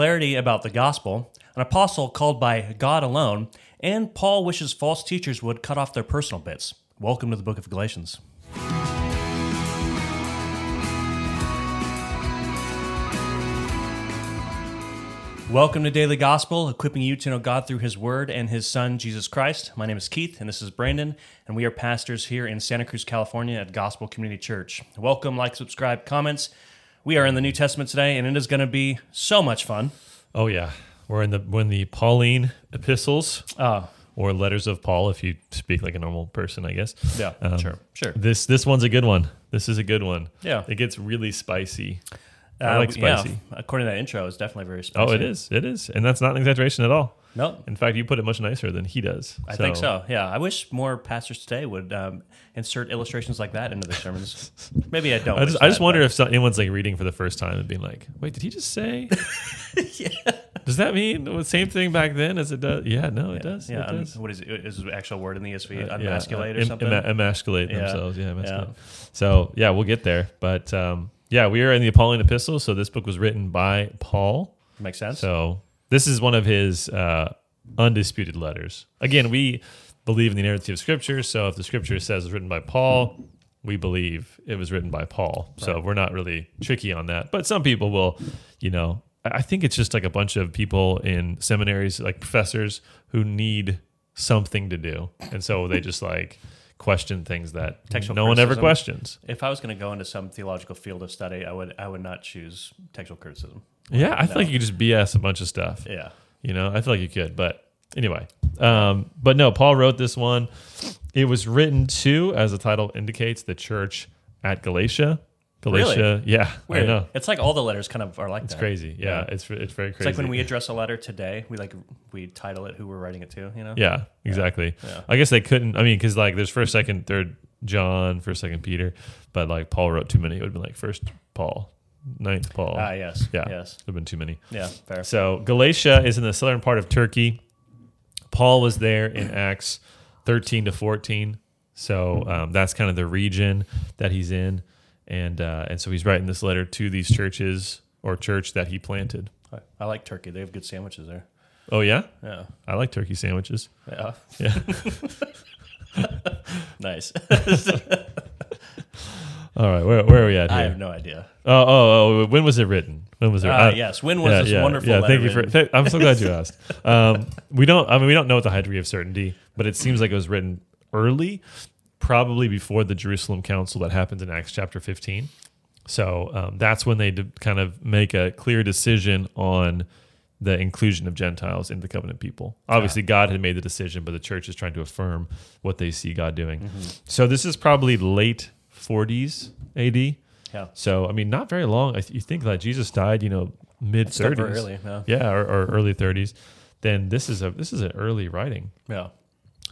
clarity about the gospel, an apostle called by God alone, and Paul wishes false teachers would cut off their personal bits. Welcome to the book of Galatians. Welcome to Daily Gospel, equipping you to know God through His Word and His Son, Jesus Christ. My name is Keith, and this is Brandon, and we are pastors here in Santa Cruz, California at Gospel Community Church. Welcome, like, subscribe, comments. We are in the New Testament today, and it is going to be so much fun. Oh yeah, we're in the we're the Pauline epistles Oh, or letters of Paul, if you speak like a normal person, I guess. yeah, Um, sure, sure. This this one's a good one. This is a good one. Yeah. it gets really spicy. I Uh, like yeah, spicy. according to that intro, it's definitely very spicy. Oh, it is. It is, and that's not an exaggeration at all. Nope. In fact, you put it much nicer than he does. I think so. Yeah, I wish more pastors today would um, insert illustrations like that into their sermons. Maybe I don't. I just, I just that, wonder if some, anyone's like reading for the first time and being like, "Wait, did he just say?" Does that mean the same thing back then as it does? Yeah, no, it does. Yeah, it does. what is it? Is the actual word in the ESV? Uh, Unmasculate yeah, or something? ema- emasculate Yeah. themselves. Yeah, Yeah. emasculate. So yeah, we'll get there. But um, yeah, we are in the Pauline epistles. So this book was written by Paul. Makes sense. So this is one of his uh, undisputed letters. Again, we believe in the narrative of Scripture. So if the Scripture says it's written by Paul, we believe it was written by Paul. So we're not really tricky on that. But some people will, you know, I think it's just like a bunch of people in seminaries, like professors, who need something to do, and so they just like question things that Textual no one ever questions. if I was going to go into some theological field of study, I would I would not choose textual criticism. Yeah, I feel like you could just BS a bunch of stuff. Yeah. You know, I feel like you could, but anyway. Um, but no, Paul wrote this one. It was written to, as the title indicates, the church at Galatia. Galatia, yeah, Weird. I know. It's like all the letters kind of are like It's that. crazy. Yeah, Yeah. it's it's very It's crazy. like when we address a letter today, we like we title it who we're writing it to. You know. yeah, exactly. Yeah. I guess they couldn't. I mean, because like there's first, second, third John, first, second Peter, but like Paul wrote too many. It would have been like first Paul, ninth Paul. Ah, yes. Yeah. Yes. There have been too many. Yeah. Fair. So Galatia is in the southern part of Turkey. Paul was there in Acts 13 to 14. So um, that's kind of the region that he's in, and uh, and so he's writing this letter to these churches or church that he planted. I, like Turkey. They have good sandwiches there. Oh yeah, Yeah. I like turkey sandwiches. Yeah. Yeah. nice. All right, where, where are we at here? I have no idea. Oh, oh, oh, when was it written? When was it? Ah, uh, yes. When was yeah, this yeah, wonderful Yeah, thank you for. th- I'm so glad you asked. Um, we don't. I mean, we don't know with a high degree of certainty, but it seems like it was written early, probably before the Jerusalem Council that happens in Acts chapter 15. So um, that's when they kind of make a clear decision on the inclusion of Gentiles in the covenant people. Obviously, God had made the decision, but the church is trying to affirm what they see God doing. Mm-hmm. So this is probably late 40s AD. Yeah. So I mean, not very long. I th- you think that Jesus died, you know, mid thirties, early. Yeah. yeah, or, or early thirties. Then this is a this is an early writing. Yeah.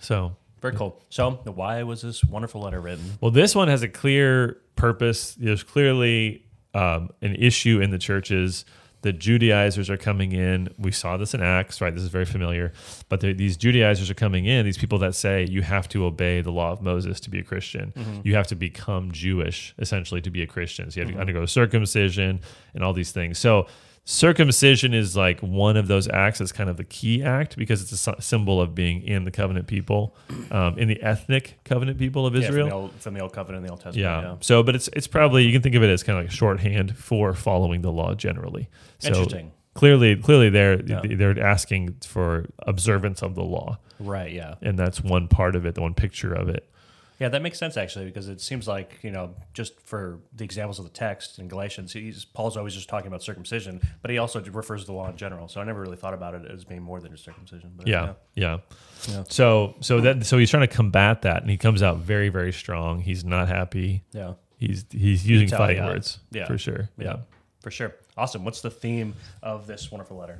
So Very cool. So, why was this wonderful letter written? well, this one has a clear purpose. There's clearly um, an issue in the churches. The Judaizers are coming in. We saw this in Acts, right? This is very familiar. But these Judaizers are coming in. These people that say you have to obey the law of Moses to be a Christian. Mm-hmm. You have to become Jewish essentially to be a Christian. So you have to mm-hmm. undergo circumcision and all these things. So circumcision is like one of those acts that's kind of the key act because it's a symbol of being in the covenant people, um, in the ethnic covenant people of Yeah, Israel. from the old, from the old covenant and the Old Testament. Yeah. Yeah. So, but it's it's probably you can think of it as kind of like shorthand for following the law generally. So Interesting. Clearly, clearly they're Yeah. they're asking for observance of the law, Right. Yeah. and that's one part of it, the one picture of it. Yeah, that makes sense actually because it seems like you know just for the examples of the text in Galatians, he's, Paul's always just talking about circumcision, but he also refers to the law in general. So I never really thought about it as being more than just circumcision. But Yeah, yeah. Yeah. So, so that so he's trying to combat that, and he comes out very, very strong. He's not happy. yeah, He's he's using fighting yeah. words, Yeah. for sure. yeah, for sure. Awesome. What's the theme of this wonderful letter?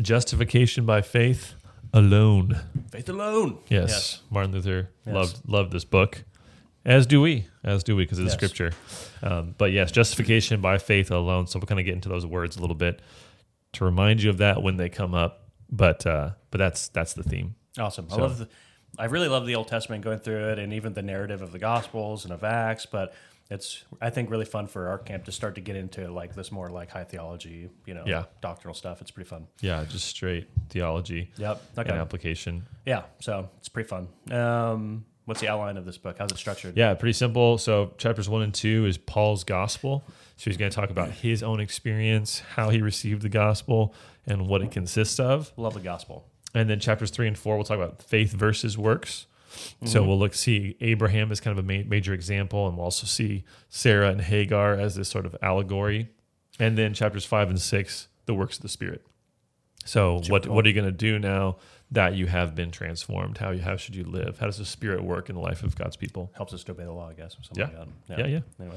Justification by faith alone. Faith alone. Yes, Martin Luther Yes. loved loved this book, as do we, as do we, because of the Yes. scripture. Um, but yes, justification by faith alone. So we'll kind of get into those words a little bit to remind you of that when they come up. But uh, but that's that's the theme. Awesome. I love the, I really love the Old Testament going through it and even the narrative of the Gospels and of Acts, but it's I think really fun for our camp to start to get into like this more like high theology, you know, Yeah. doctrinal stuff. It's pretty fun. Yeah, just straight theology Yep. Okay. and application. Yeah. So it's pretty fun. Um, what's the outline of this book? How's it structured? Yeah, pretty simple. So chapters one and two is Paul's gospel. So he's going to talk about his own experience, how he received the gospel, and what it consists of. Love the gospel. And then chapters three and four, we'll talk about faith versus works. So we'll look see Abraham as kind of a ma- major example, and we'll also see Sarah and Hagar as this sort of allegory. And then chapters five and six, the works of the Spirit. So what what are you going to do now that you have been transformed? How you, how should you live? How does the Spirit work in the life of God's people? Helps us to obey the law, I guess. Or Yeah. like that. Yeah, yeah. Anyway,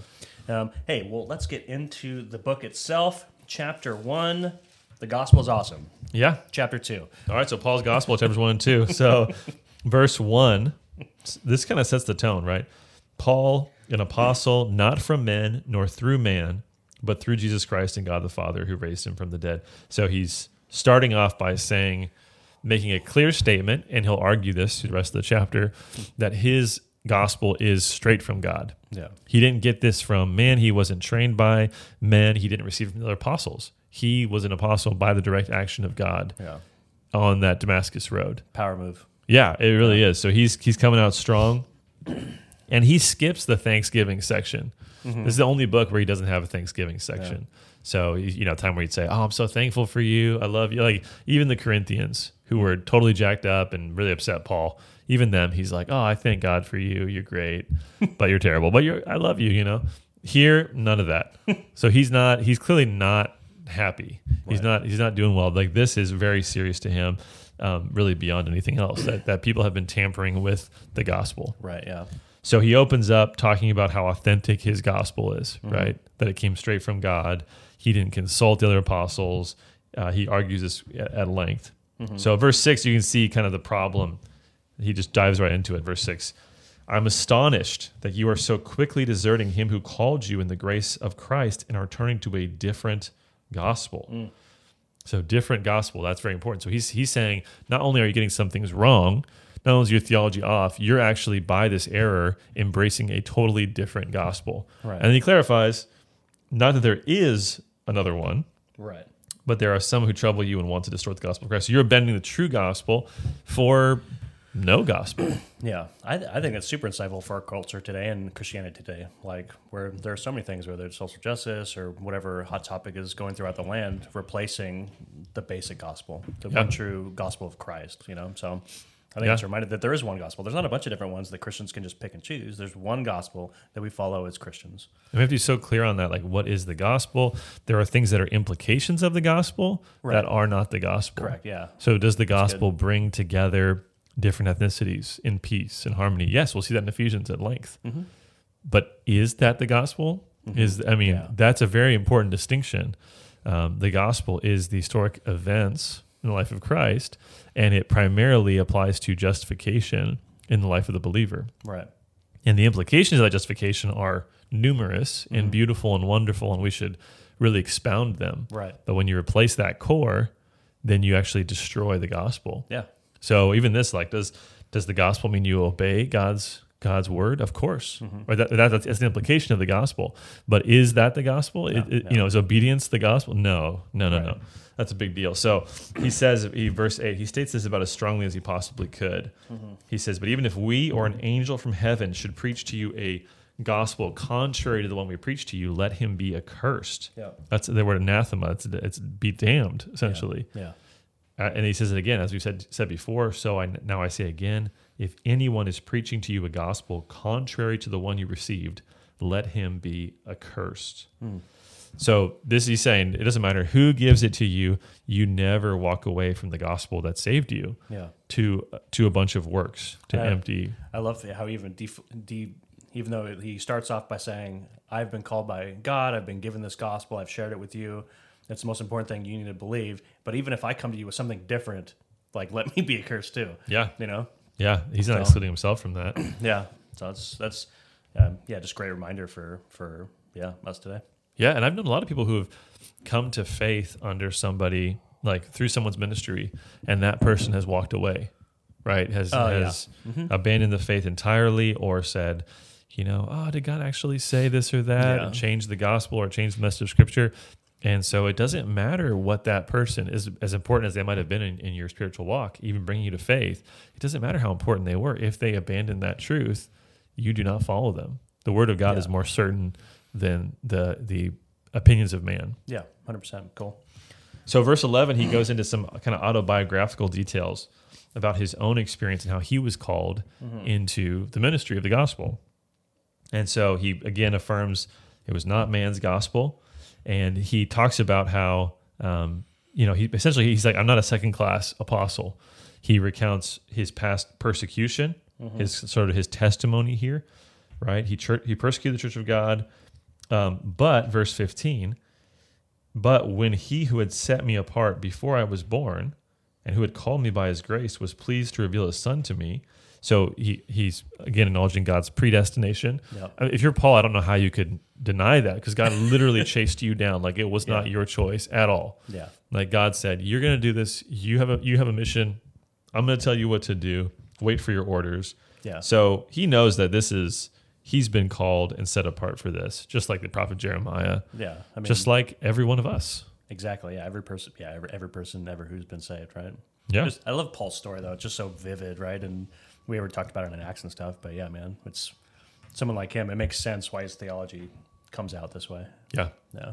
um, hey, well, let's get into the book itself. Chapter one, the gospel is awesome. Yeah. Chapter two, All right. So Paul's gospel, chapters one and two. So verse one, this kind of sets the tone, right? Paul, an apostle, not from men nor through man, but through Jesus Christ and God the Father who raised him from the dead. So he's starting off by saying, making a clear statement, and he'll argue this through the rest of the chapter, that his gospel is straight from God. yeah, He didn't get this from man. He wasn't trained by men. He didn't receive it from the other apostles. He was an apostle by the direct action of God yeah, on that Damascus road. power move. Yeah, it really is. So he's he's coming out strong, and he skips the Thanksgiving section. Mm-hmm. This is the only book where he doesn't have a Thanksgiving section. So you know, time where he'd say, "Oh, I'm so thankful for you. I love you." Like even the Corinthians, who were totally jacked up and really upset Paul, even them, he's like, "Oh, I thank God for you. You're great, but you're terrible. But you're, I love you." You know. Here, none of that. so he's not. He's clearly not happy. He's not. He's not doing well. Like this is very serious to him. Um, really beyond anything else that, that people have been tampering with the gospel. Right. Yeah. So he opens up talking about how authentic his gospel is, right? That it came straight from God. He didn't consult the other apostles. Uh, he argues this at, at length. So, verse six, you can see kind of the problem. He just dives right into it. Verse six I'm astonished that you are so quickly deserting him who called you in the grace of Christ and are turning to a different gospel. So different gospel, that's very important. So he's he's saying not only are you getting some things wrong, not only is your theology off, you're actually by this error embracing a totally different gospel. Right. And then he clarifies, not that there is another one, Right. but there are some who trouble you and want to distort the gospel of Christ. So you're bending the true gospel for no gospel. Yeah, I, I think it's super insightful for our culture today and Christianity today. Like, where there are so many things, whether it's social justice or whatever hot topic is going throughout the land, replacing the basic gospel, the Yeah. one true gospel of Christ. You know, so I think Yeah. it's reminded that there is one gospel. There's not a bunch of different ones that Christians can just pick and choose. There's one gospel that we follow as Christians. And we have to be so clear on that. Like, what is the gospel? There are things that are implications of the gospel Right. that are not the gospel. Correct. Yeah. So, does the gospel bring together different ethnicities in peace and harmony? Yes, we'll see that in Ephesians at length. Mm-hmm. But is that the gospel? Mm-hmm. Is I mean, Yeah. that's a very important distinction. Um, the gospel is the historic events in the life of Christ, and it primarily applies to justification in the life of the believer. Right. And the implications of that justification are numerous and mm-hmm. beautiful and wonderful, and we should really expound them. Right. But when you replace that core, then you actually destroy the gospel. Yeah. So even this, like, does does the gospel mean you obey God's God's word? Of course, mm-hmm. right? That, that, that's, that's the implication of the gospel. But is that the gospel? It- it- You know, is obedience the gospel? No, no, no, no. That's a big deal. So he says, he, verse eight, he states this about as strongly as he possibly could. Mm-hmm. He says, "But even if we or an angel from heaven should preach to you a gospel contrary to the one we preach to you, let him be accursed." Yeah. That's the word anathema. It's it's be damned essentially. Yeah. Uh, and he says it again, as we said said before. So I now I say again: if anyone is preaching to you a gospel contrary to the one you received, let him be accursed. So this he's saying it doesn't matter who gives it to you. You never walk away from the gospel that saved you Yeah. to to a bunch of works to Yeah. empty. I love how even def- de- even though he starts off by saying, "I've been called by God. I've been given this gospel. I've shared it with you. It's the most important thing you need to believe." But even if I come to you with something different, like let me be accursed too. Yeah, You know? yeah. He's not So- excluding himself from that. Yeah. So that's that's um, yeah, just great reminder for for yeah us today. Yeah, and I've known a lot of people who have come to faith under somebody like through someone's ministry, and that person has walked away, right? Has Oh, yeah. has abandoned the faith entirely, or said, you know, oh, did God actually say this or that Yeah. and change the gospel or change the message of scripture? And so it doesn't matter what that person is, as important as they might have been in, in your spiritual walk, even bringing you to faith. It doesn't matter how important they were. If they abandon that truth, you do not follow them. The word of God Yeah. is more certain than the the opinions of man. Yeah, hundred percent. Cool. So, verse 11, he goes into some kind of autobiographical details about his own experience and how he was called mm-hmm. into the ministry of the gospel. And so, he again affirms it was not man's gospel. And he talks about how, um, you know, he essentially, he's like, I'm not a second class apostle. He recounts his past persecution, his sort of his testimony here, right? He, church, he persecuted the church of God. Um, but, verse 15, but when he who had set me apart before I was born and who had called me by his grace was pleased to reveal his son to me. So he, he's again acknowledging God's predestination. Yep. I mean, If you're Paul, I don't know how you could deny that because God literally chased you down. Like it was not your choice at all. Yeah. Like God said, you're going to do this. You have a, you have a mission. I'm going to tell you what to do. Wait for your orders. Yeah. So he knows that this is, he's been called and set apart for this, just like the prophet Jeremiah, Yeah. I mean, just like every one of us. exactly. Yeah. Every person. Yeah. Every, every person ever who's been saved. Right. Yeah. Just, I love Paul's story though. It's just so vivid, right? And we ever talked about it in Acts and stuff. But yeah, man, it's someone like him. It makes sense why his theology comes out this way. Yeah. Yeah.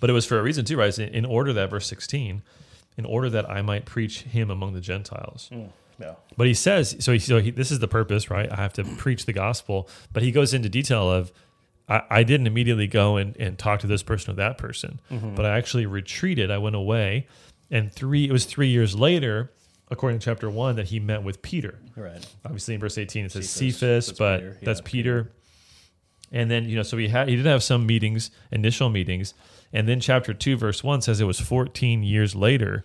But it was for a reason too, right? In order that verse 16, in order that I might preach him among the Gentiles. Mm, yeah. But he says, so, he, so he, this is the purpose, right? I have to preach the gospel. But he goes into detail of, I, I didn't immediately go and, and talk to this person or that person, mm-hmm. but I actually retreated. I went away. And three, it was three years later, according to chapter one, that he met with Peter. Right. Obviously, in verse 18, it says Cephas. Cephas, That's but Peter. that's Yeah, Peter. And then, you know, so he had he did have some meetings, initial meetings, and then chapter two, verse one says it was 14 years later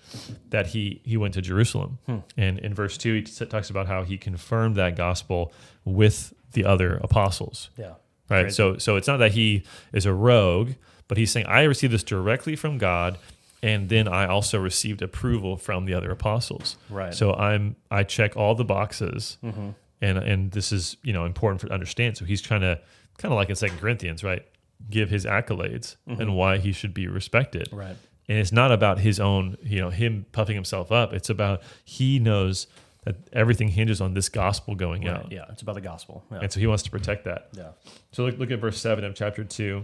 that he he went to Jerusalem. Hmm. And in verse two, he t- talks about how he confirmed that gospel with the other apostles. Yeah. Right. Crazy. So so it's not that he is a rogue, but he's saying I received this directly from God, and then I also received approval from the other apostles. Right. So I'm I check all the boxes, Mm-hmm. and and this is you know important for to understand. So he's trying to kind of like in Second Corinthians, right? Give his accolades and why he should be respected. Mm-hmm. Right. And it's not about his own, you know, him puffing himself up. It's about he knows that everything hinges on this gospel going Right. out, Yeah. It's about the gospel. Yeah. and so he wants to protect that. yeah. So look, look at verse 7 of chapter 2.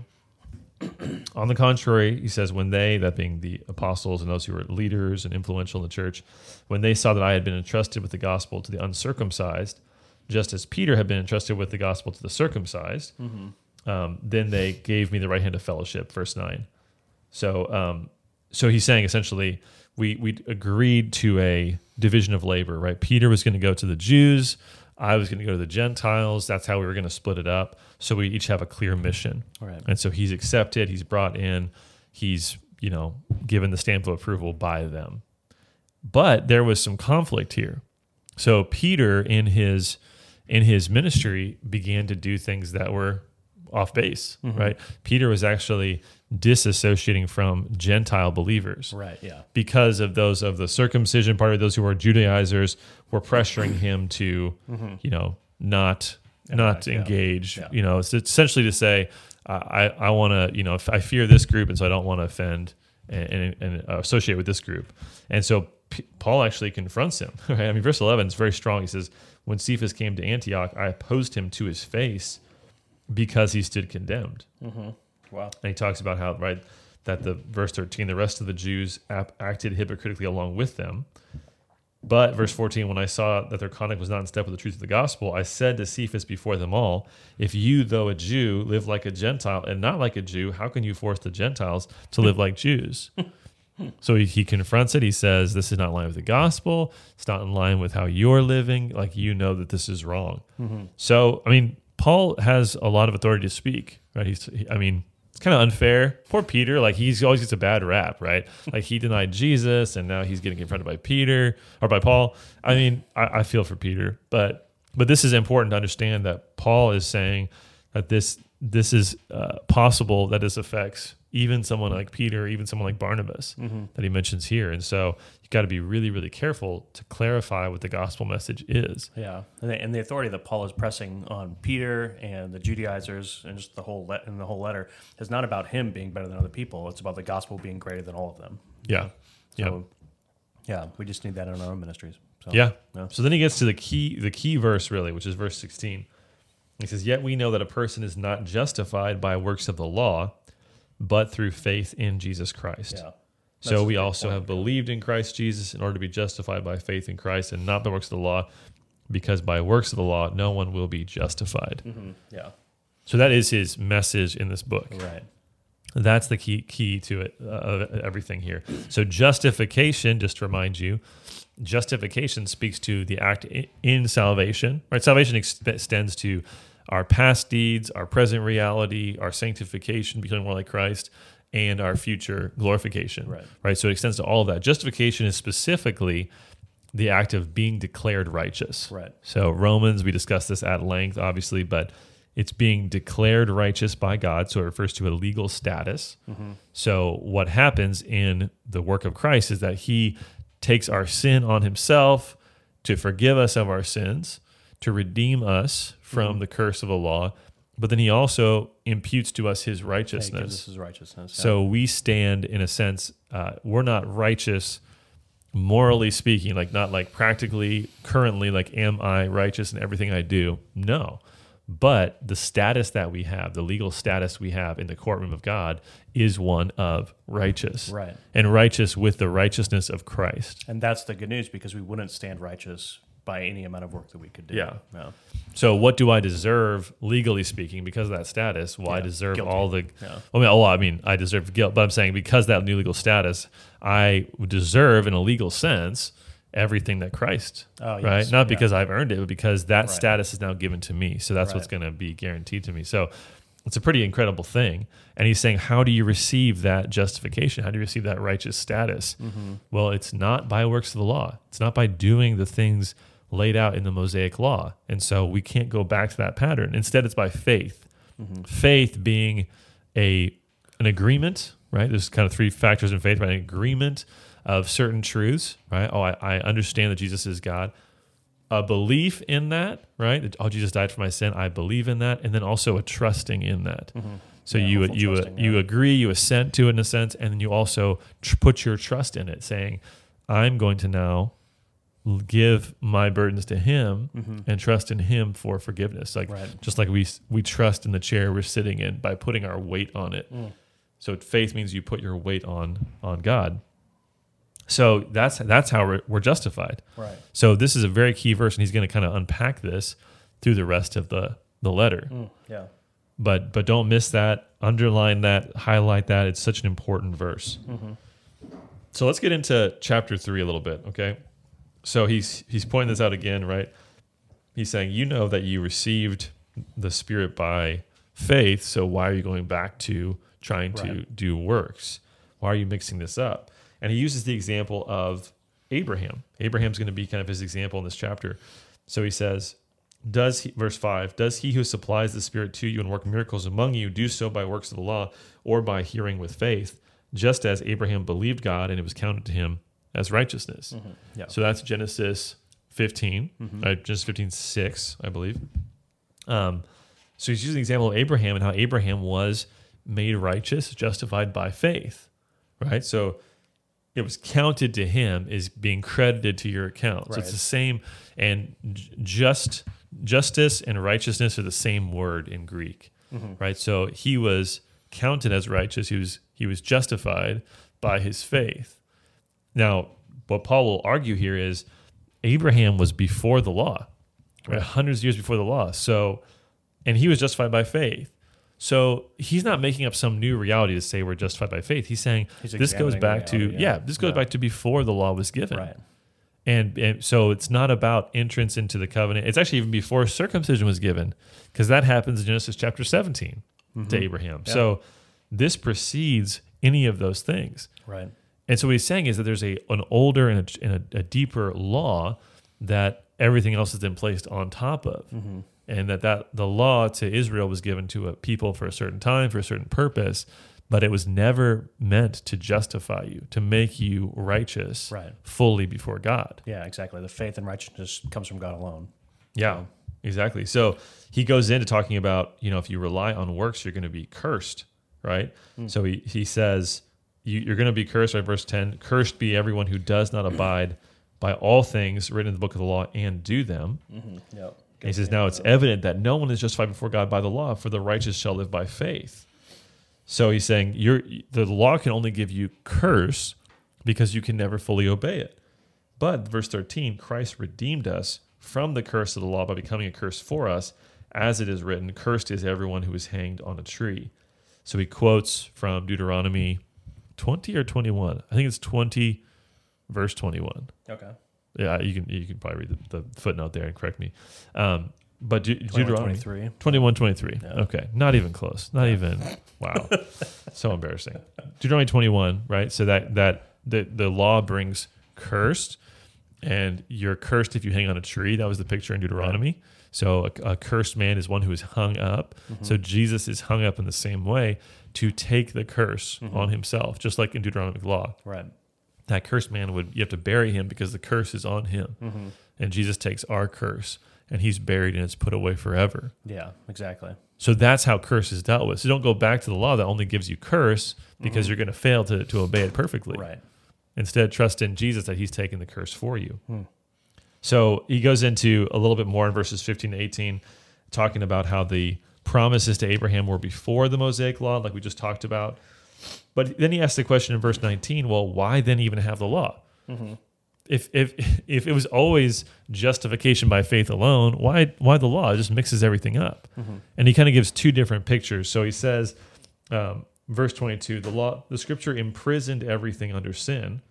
On the contrary, he says, when they, that being the apostles and those who were leaders and influential in the church, when they saw that I had been entrusted with the gospel to the uncircumcised, just as Peter had been entrusted with the gospel to the circumcised, um, then they gave me the right hand of fellowship. Verse 9. So, um, so he's saying essentially, we we agreed to a division of labor, right? Peter was going to go to the Jews, I was going to go to the Gentiles. That's how we were going to split it up. So we each have a clear mission, Right. and so he's accepted. He's brought in. He's you know given the stamp of approval by them. But there was some conflict here. So Peter in his in his ministry began to do things that were off base, mm-hmm. right? Peter was actually disassociating from Gentile believers Right. Yeah. because of those of the circumcision party, those who were Judaizers were pressuring him to, you know, not not Mm-hmm. engage. Yeah. You know, it's essentially to say, uh, I I want to, you know, I fear this group, and so I don't want to offend and, and, and associate with this group. And so P- Paul actually confronts him. Right? I mean, verse eleven is very strong. He says, "When Cephas came to Antioch, I opposed him to his face because he stood condemned." Wow. And he talks about how, right, that the verse 13, the rest of the Jews ap- acted hypocritically along with them. But verse 14, when I saw that their conduct was not in step with the truth of the gospel, I said to Cephas before them all, If you, though a Jew, live like a Gentile and not like a Jew, how can you force the Gentiles to live like Jews? So he, he confronts it. He says, This is not in line with the gospel. It's not in line with how you're living. Like, you know that this is wrong. Mm-hmm. So, I mean, Paul has a lot of authority to speak, right? He's, he- I mean, it's kind of unfair. Poor Peter, like he's always gets a bad rap, right? Like he denied Jesus, and now he's getting confronted by Peter or by Paul. I mean, I, I feel for Peter, but but this is important to understand that Paul is saying that this this is uh, possible that this affects even someone like Peter, even someone like Barnabas that he mentions here. And so you've got to be really, really careful to clarify what the gospel message is. Yeah, and the, and the authority that Paul is pressing on Peter and the Judaizers and just the whole le- in the whole letter is not about him being better than other people. It's about the gospel being greater than all of them. Yeah. Yeah. So, yeah, we just need that in our own ministries. So, Yeah. Yeah. So then he gets to the key the key verse really, which is verse 16. He says, "Yet we know that a person is not justified by works of the law, but through faith in Jesus Christ." yeah. So we also point, have believed in Christ Jesus in order to be justified by faith in Christ and not by works of the law, because by works of the law no one will be justified. Mhm. Yeah, So that is his message in this book. right. That's the key key to it uh, of everything here. So justification, just to remind you, justification speaks to the act in salvation. Right, salvation ex- extends to our past deeds, our present reality, our sanctification, becoming more like Christ, and our future glorification. Right. Right. So it extends to all of that. Justification is specifically the act of being declared righteous. Right. So Romans, we discussed this at length, obviously, but it's being declared righteous by God. So it refers to a legal status. Mm-hmm. So what happens in the work of Christ is that He takes our sin on Himself to forgive us of our sins, to redeem us from the curse of the law, but then He also imputes to us His righteousness. us his righteousness. yeah. So we stand in a sense, uh, we're not righteous morally speaking, like not like practically, currently, like, am I righteous in everything I do? No. But the status that we have, the legal status we have in the courtroom of God, is one of righteous. Right. And righteous with the righteousness of Christ. and that's the good news because we wouldn't stand righteous by any amount of work that we could do. Yeah. Yeah. So, what do I deserve, legally speaking, because of that status? Well, I deserve guilty. all the. Yeah. I mean, oh, I mean, I deserve guilt, but I'm saying because that new legal status, I deserve, in a legal sense, everything that Christ. Oh, right? yes. Not Yeah. because I've earned it, but because that Right. status is now given to me. So that's what's going to be guaranteed to me. So it's a pretty incredible thing. And he's saying, how do you receive that justification? How do you receive that righteous status? Mm-hmm. Well, it's not by works of the law. It's not by doing the things laid out in the Mosaic law. And so we can't go back to that pattern. Instead, it's by faith. Mm-hmm. Faith being a an agreement, right? There's kind of three factors in faith, right? An agreement of certain truths, right? Oh, I, I understand that Jesus is God. A belief in that, right? That, oh, Jesus died for my sin. I believe in that, and then also a trusting in that. So Yeah, you you trusting, you yeah. agree, you assent to it in a sense, and then you also tr- put your trust in it, saying, "I'm going to now give my burdens to Him and trust in Him for forgiveness." Like Mm-hmm. Right. just like we we trust in the chair we're sitting in by putting our weight on it. Mm. So faith means you put your weight on on God. So that's that's how we're, we're justified. Right. So this is a very key verse, and he's going to kind of unpack this through the rest of the the letter. Mm, yeah. But but don't miss that, underline that, highlight that. It's such an important verse. So let's get into chapter three a little bit, okay? So he's he's pointing this out again, right? He's saying, you know that you received the Spirit by faith, so why are you going back to trying to do works? Why are you mixing this up? And he uses the example of Abraham. Abraham's going to be kind of his example in this chapter. So he says, does he, verse 5 does he who supplies the spirit to you and work miracles among you do so by works of the law or by hearing with faith just as abraham believed god and it was counted to him as righteousness mm-hmm. Yeah. so that's genesis 15 right? genesis 15 6 i believe um, so he's using the example of abraham and how abraham was made righteous justified by faith right so it was counted to him as being credited to your account. So it's the same, and just justice and righteousness are the same word in Greek, mm-hmm. right? So he was counted as righteous. He was he was justified by his faith. Now, what Paul will argue here is Abraham was before the law, right? Hundreds of years before the law. So, and he was justified by faith. So he's not making up some new reality to say we're justified by faith. He's saying He's this goes back to yeah. yeah. this goes Yeah. back to before the law was given. Right. And, and so it's not about entrance into the covenant. It's actually even before circumcision was given, because that happens in Genesis chapter 17 to Abraham. Mm-hmm. Yeah. So this precedes any of those things. Right. And so what he's saying is that there's a an older and a, and a, a deeper law that everything else has been placed on top of. And that, that the law to Israel was given to a people for a certain time, for a certain purpose, but it was never meant to justify you, to make you righteous Right. fully before God. Yeah, exactly. The faith and righteousness comes from God alone. Yeah, exactly. So he goes into talking about, you know, if you rely on works, you're going to be cursed, right? So he, he says, you, you're going to be cursed, right? Verse 10 Cursed be everyone who does not abide by all things written in the book of the law and do them. Mm-hmm. Yep. He says, Now it's evident that no one is justified before God by the law, for the righteous shall live by faith. So he's saying the law can only give you curse because you can never fully obey it. But verse 13, Christ redeemed us from the curse of the law by becoming a curse for us, as it is written, Cursed is everyone who is hanged on a tree. So he quotes from Deuteronomy 20 or 21. I think it's 20, verse 21. Okay. Yeah, you can you can probably read the, the footnote there and correct me. Um, but De- 21, Deuteronomy 23. 21, 23. Yeah. Okay, not even close. Not even. Wow, so embarrassing. Deuteronomy 21, right? So that that the the law brings cursed, and you're cursed if you hang on a tree. That was the picture in Deuteronomy. So a, a cursed man is one who is hung up. So Jesus is hung up in the same way to take the curse on himself, just like in Deuteronomic law Right. That cursed man would you have to bury him because the curse is on him Mm-hmm. and jesus takes our curse and he's buried and it's put away forever Yeah, exactly. so that's how curse is dealt with so don't go back to the law that only gives you curse because you're going to fail to, to obey it perfectly Mm-hmm. Right. instead trust in jesus that he's taken the curse for you Hmm. so he goes into a little bit more in verses 15 to 18 talking about how the promises to abraham were before the mosaic law like we just talked about but then he asks the question in verse 19 well why then even have the law if if if it was always justification by faith alone, why why the law? It just mixes everything up. And he kind of gives two different pictures. So he says, um, verse twenty two, the law, the scripture imprisoned everything under sin,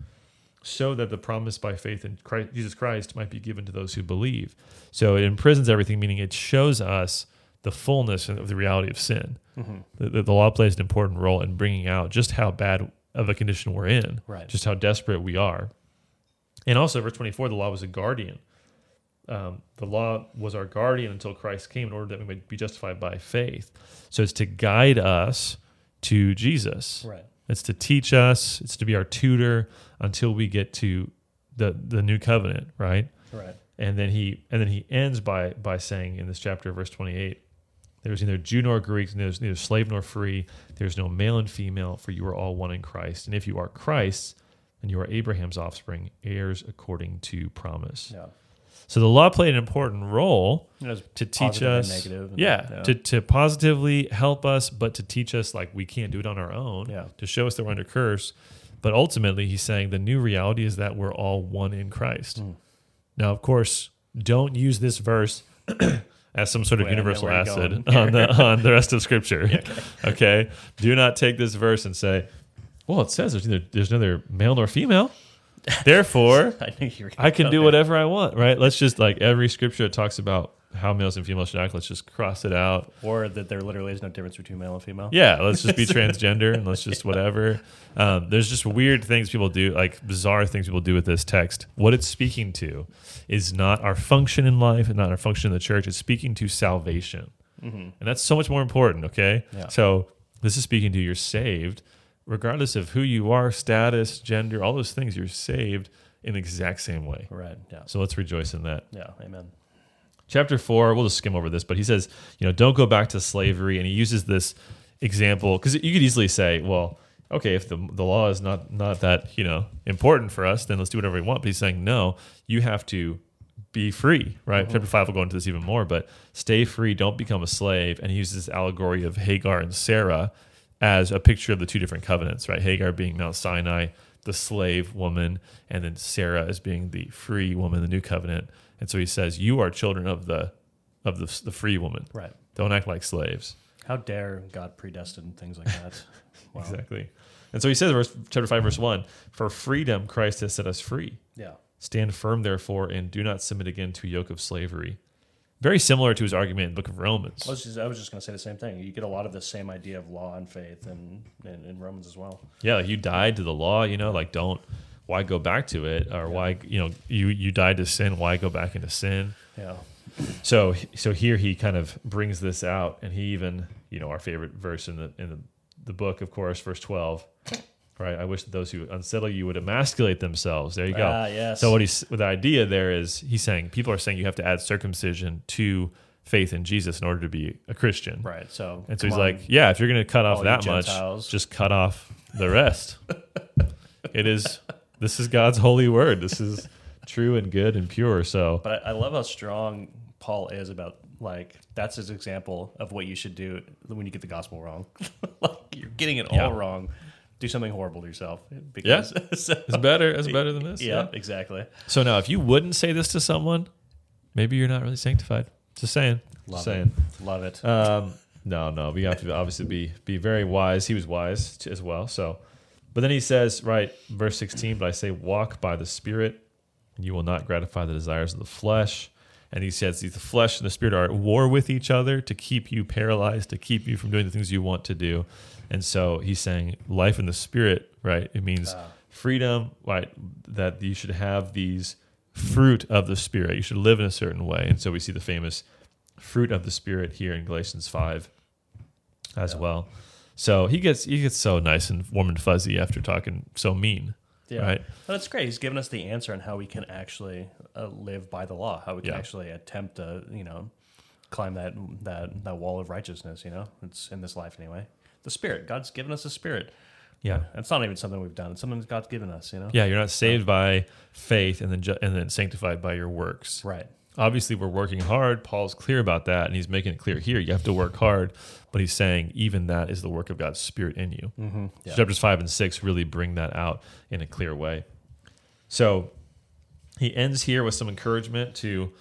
so that the promise by faith in Christ, Jesus Christ might be given to those who believe. So it imprisons everything, meaning it shows us the fullness of the reality of sin. The, the, the law plays an important role in bringing out just how bad of a condition we're in, Right. just how desperate we are. And also, verse 24, the law was a guardian. Um, the law was our guardian until Christ came in order that we might be justified by faith. So it's to guide us to Jesus. Right. It's to teach us, it's to be our tutor until we get to the, the new covenant, right? Right. And then he and then he ends by by saying in this chapter, verse 28, there's neither Jew nor Greek, and there's neither slave nor free, there's no male and female, for you are all one in Christ. And if you are Christ's, then you are Abraham's offspring, heirs according to promise. Yeah. So the law played an important role to teach us negative and- yeah, yeah. To, to positively help us but to teach us like we can't do it on our own Yeah. to show us that we're under curse but ultimately he's saying the new reality is that we're all one in christ Hmm. now of course don't use this verse as some sort of Wait, universal acid on the on the rest of scripture. Okay. Do not take this verse and say well it says there's neither there's neither male nor female. Therefore I knew you were. I can do whatever I want, right? Let's just like every scripture that talks about how males and females should act, let's just cross it out. Or that there literally is no difference between male and female. Yeah, let's just be transgender and let's just whatever. Um, there's just weird things people do, like bizarre things people do with this text. What it's speaking to is not our function in life and not our function in the church. It's speaking to salvation. And that's so much more important, okay? Yeah. So this is speaking to you're saved, regardless of who you are, status, gender, all those things, you're saved in the exact same way. Right. Yeah. So let's rejoice in that. Yeah. Amen. Chapter four, we'll just skim over this, but he says, you know, don't go back to slavery. And he uses this example because you could easily say, well, okay, if the, the law is not, not that, you know, important for us, then let's do whatever we want. But he's saying, no, you have to be free, right? Mm-hmm. Chapter five will go into this even more, but stay free, don't become a slave. And he uses this allegory of Hagar and Sarah as a picture of the two different covenants, right? Hagar being Mount Sinai, the slave woman, and then Sarah as being the free woman, the new covenant. And so he says, "You are children of the of the, the free woman. Right. Don't act like slaves." How dare God predestine things like that? Wow. Exactly. And so he says, verse, chapter five, verse one: "For freedom Christ has set us free. Yeah. Stand firm, therefore, and do not submit again to a yoke of slavery." Very similar to his argument in the book of Romans. I was just, just going to say the same thing. You get a lot of the same idea of law and faith in, in, in Romans as well. Yeah, like you died to the law, you know, like don't why go back to it or why you know you you died to sin, why go back into sin? Yeah. So so here he kind of brings this out, and he even you know our favorite verse in the in the, the book, of course, verse twelve. Right, I wish that those who unsettle you would emasculate themselves. There you go. Ah, yes. So what he's with the idea there is he's saying people are saying you have to add circumcision to faith in Jesus in order to be a Christian. Right. So And so he's on. like, yeah, if you're going to cut off that much, just cut off the rest. it is this is God's holy word. This is true and good and pure. So But I, I love how strong Paul is about like that's his example of what you should do when you get the gospel wrong. like you're getting it Yeah. all wrong. Do something horrible to yourself. Because so- it's better. It's better than this. yeah, exactly. So now, if you wouldn't say this to someone, maybe you're not really sanctified. Just saying. Love Just saying. it. Love it. Um, no, no, we have to obviously be be very wise. He was wise as well. So, but then he says, right, verse sixteen. But I say, walk by the Spirit, and you will not gratify the desires of the flesh. And he says, the flesh and the spirit are at war with each other to keep you paralyzed, to keep you from doing the things you want to do. And so he's saying, life in the spirit, right? It means ah. freedom, right? That you should have these fruit of the spirit. You should live in a certain way. And so we see the famous fruit of the spirit here in Galatians 5 as Yeah. well. So he gets he gets so nice and warm and fuzzy after talking so mean. Yeah. Right. But it's great. He's given us the answer on how we can actually uh, live by the law, how we can Yeah. actually attempt to, you know, climb that that that wall of righteousness. You know, it's in this life anyway. The Spirit. God's given us a Spirit. Yeah. It's not even something we've done. It's something God's given us. You know. Yeah, you're not saved by faith and then ju- and then sanctified by your works. Right. Obviously, we're working hard. Paul's clear about that, and he's making it clear here. You have to work hard, but he's saying even that is the work of God's Spirit in you. Mm-hmm. So chapters five and six really bring that out in a clear way. So he ends here with some encouragement to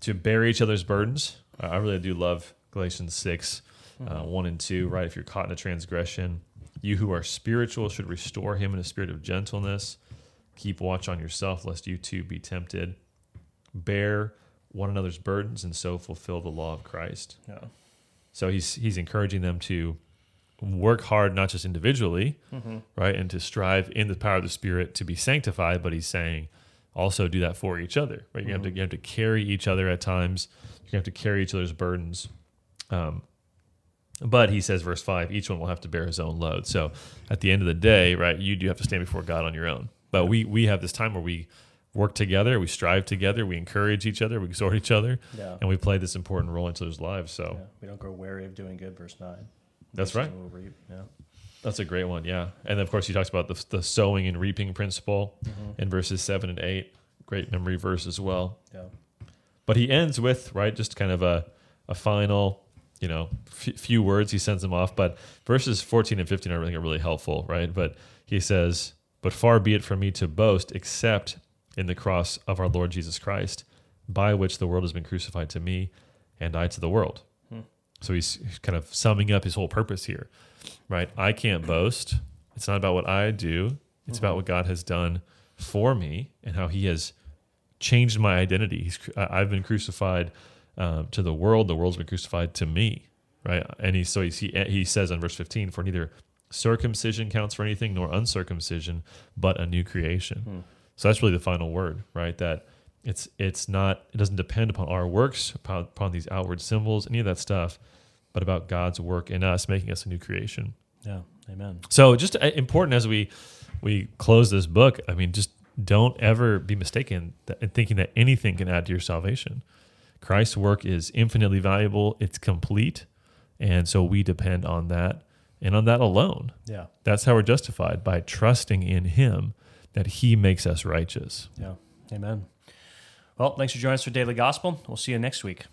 to bear each other's burdens. Uh, I really do love Galatians 6, uh, 1 and 2, right? If you're caught in a transgression, you who are spiritual should restore him in a spirit of gentleness. Keep watch on yourself, lest you too be tempted. Bear one another's burdens and so fulfill the law of Christ. Yeah. So he's he's encouraging them to work hard, not just individually, Mm-hmm. right, and to strive in the power of the Spirit to be sanctified. But he's saying also do that for each other, right? You have to you have to carry each other at times. You have to carry each other's burdens. Um, but he says, verse five, each one will have to bear his own load. So at the end of the day, right, you do have to stand before God on your own. But we we have this time where we work together, we strive together, we encourage each other, we exhort each other, Yeah. and we play this important role into their lives. So. yeah. We don't grow weary of doing good. Verse nine. That's This right. Yeah. That's a great one, yeah. And of course he talks about the, the sowing and reaping principle mm-hmm. in verses seven and eight. Great memory verse as well. Yeah. But he ends with right, just kind of a a final, you know, f- few words. He sends them off. But verses fourteen and fifteen are really really helpful, right? But he says, "But far be it from me to boast, except in the cross of our Lord Jesus Christ, by which the world has been crucified to me, and I to the world." Hmm. So he's kind of summing up his whole purpose here, right? I can't boast. It's not about what I do. It's about hmm. what God has done for me and how He has changed my identity. He's, I've been crucified um, to the world. The world's been crucified to me, right? And he so he he says in verse fifteen, for neither circumcision counts for anything nor uncircumcision, but a new creation. Hmm. So that's really the final word, right? That it's it's not it doesn't depend upon our works, upon, upon these outward symbols, any of that stuff, but about God's work in us, making us a new creation. Yeah. Amen. So just uh, important as we we close this book. I mean, just don't ever be mistaken in thinking that anything can add to your salvation. Christ's work is infinitely valuable. It's complete, and so we depend on that and on that alone. Yeah. That's how we're justified by trusting in Him that He makes us righteous. Yeah. Amen. Well, thanks for joining us for Daily Gospel. We'll see you next week.